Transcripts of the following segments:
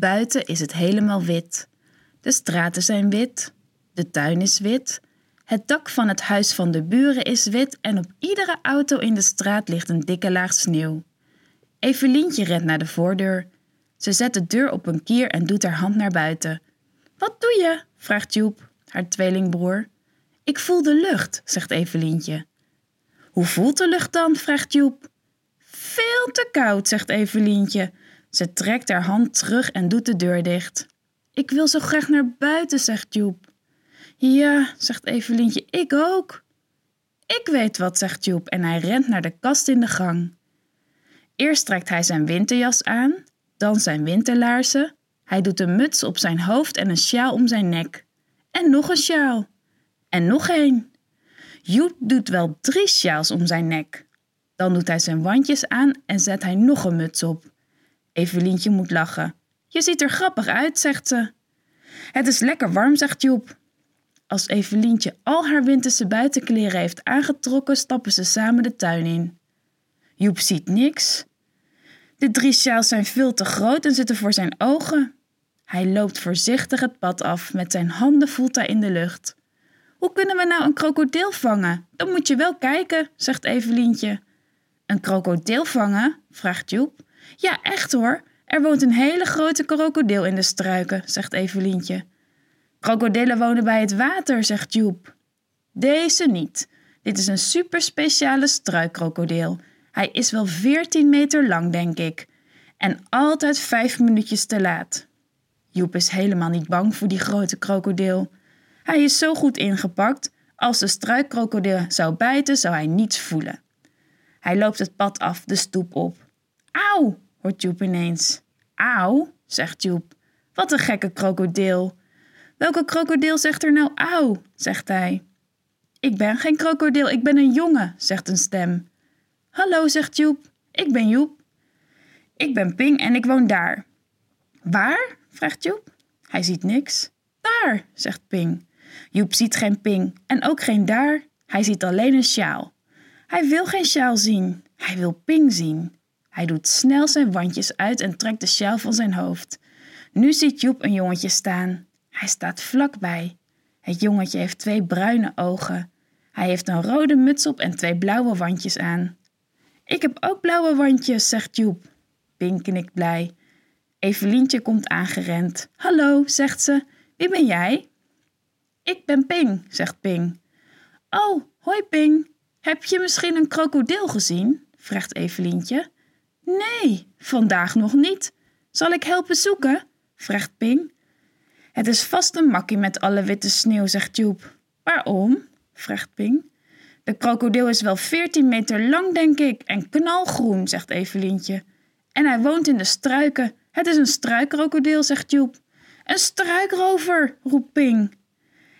Buiten is het helemaal wit. De straten zijn wit. De tuin is wit. Het dak van het huis van de buren is wit en op iedere auto in de straat ligt een dikke laag sneeuw. Evelientje rent naar de voordeur. Ze zet de deur op een kier en doet haar hand naar buiten. Wat doe je? vraagt Joep, haar tweelingbroer. Ik voel de lucht, zegt Evelientje. Hoe voelt de lucht dan? vraagt Joep. Veel te koud, zegt Evelientje. Ze trekt haar hand terug en doet de deur dicht. Ik wil zo graag naar buiten, zegt Joep. Ja, zegt Evelientje, ik ook. Ik weet wat, zegt Joep en hij rent naar de kast in de gang. Eerst trekt hij zijn winterjas aan, dan zijn winterlaarzen. Hij doet een muts op zijn hoofd en een sjaal om zijn nek. En nog een sjaal. En nog één. Joep doet wel drie sjaals om zijn nek. Dan doet hij zijn wandjes aan en zet hij nog een muts op. Evelientje moet lachen. Je ziet er grappig uit, zegt ze. Het is lekker warm, zegt Joep. Als Evelientje al haar winterse buitenkleren heeft aangetrokken, stappen ze samen de tuin in. Joep ziet niks. De drie sjaals zijn veel te groot en zitten voor zijn ogen. Hij loopt voorzichtig het pad af, met zijn handen voelt hij in de lucht. Hoe kunnen we nou een krokodil vangen? Dan moet je wel kijken, zegt Evelientje. Een krokodil vangen? Vraagt Joep. Ja, echt hoor. Er woont een hele grote krokodil in de struiken, zegt Evelientje. Krokodillen wonen bij het water, zegt Joep. Deze niet. Dit is een super speciale struikkrokodil. Hij is wel 14 meter lang, denk ik. En altijd vijf minuutjes te laat. Joep is helemaal niet bang voor die grote krokodil. Hij is zo goed ingepakt, als de struikkrokodil zou bijten, zou hij niets voelen. Hij loopt het pad af, de stoep op. Auw, hoort Joep ineens. Auw, zegt Joep. Wat een gekke krokodil. Welke krokodil zegt er nou auw, zegt hij. Ik ben geen krokodil, ik ben een jongen, zegt een stem. Hallo, zegt Joep. Ik ben Joep. Ik ben Ping en ik woon daar. Waar? vraagt Joep. Hij ziet niks. Daar, zegt Ping. Joep ziet geen Ping en ook geen daar. Hij ziet alleen een sjaal. Hij wil geen sjaal zien. Hij wil Ping zien. Hij doet snel zijn wandjes uit en trekt de sjaal van zijn hoofd. Nu ziet Joep een jongetje staan. Hij staat vlakbij. Het jongetje heeft twee bruine ogen. Hij heeft een rode muts op en twee blauwe wandjes aan. Ik heb ook blauwe wandjes, zegt Joep. Ping knikt blij. Evelientje komt aangerend. Hallo, zegt ze. Wie ben jij? Ik ben Ping, zegt Ping. Oh, hoi Ping. Heb je misschien een krokodil gezien? vraagt Evelientje. Nee, vandaag nog niet. Zal ik helpen zoeken? vraagt Ping. Het is vast een makkie met alle witte sneeuw, zegt Joep. Waarom? vraagt Ping. De krokodil is wel veertien meter lang, denk ik, en knalgroen, zegt Evelientje. En hij woont in de struiken. Het is een struikkrokodil, zegt Joep. Een struikrover, roept Ping.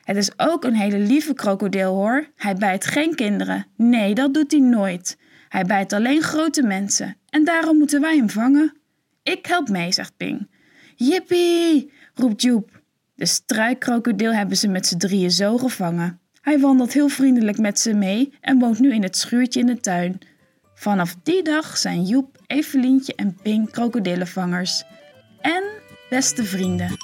Het is ook een hele lieve krokodil, hoor. Hij bijt geen kinderen. Nee, dat doet hij nooit. Hij bijt alleen grote mensen. En daarom moeten wij hem vangen. Ik help mee, zegt Ping. Jippie, roept Joep. De struikkrokodil hebben ze met z'n drieën zo gevangen. Hij wandelt heel vriendelijk met ze mee en woont nu in het schuurtje in de tuin. Vanaf die dag zijn Joep, Evelientje en Ping krokodillenvangers. En beste vrienden.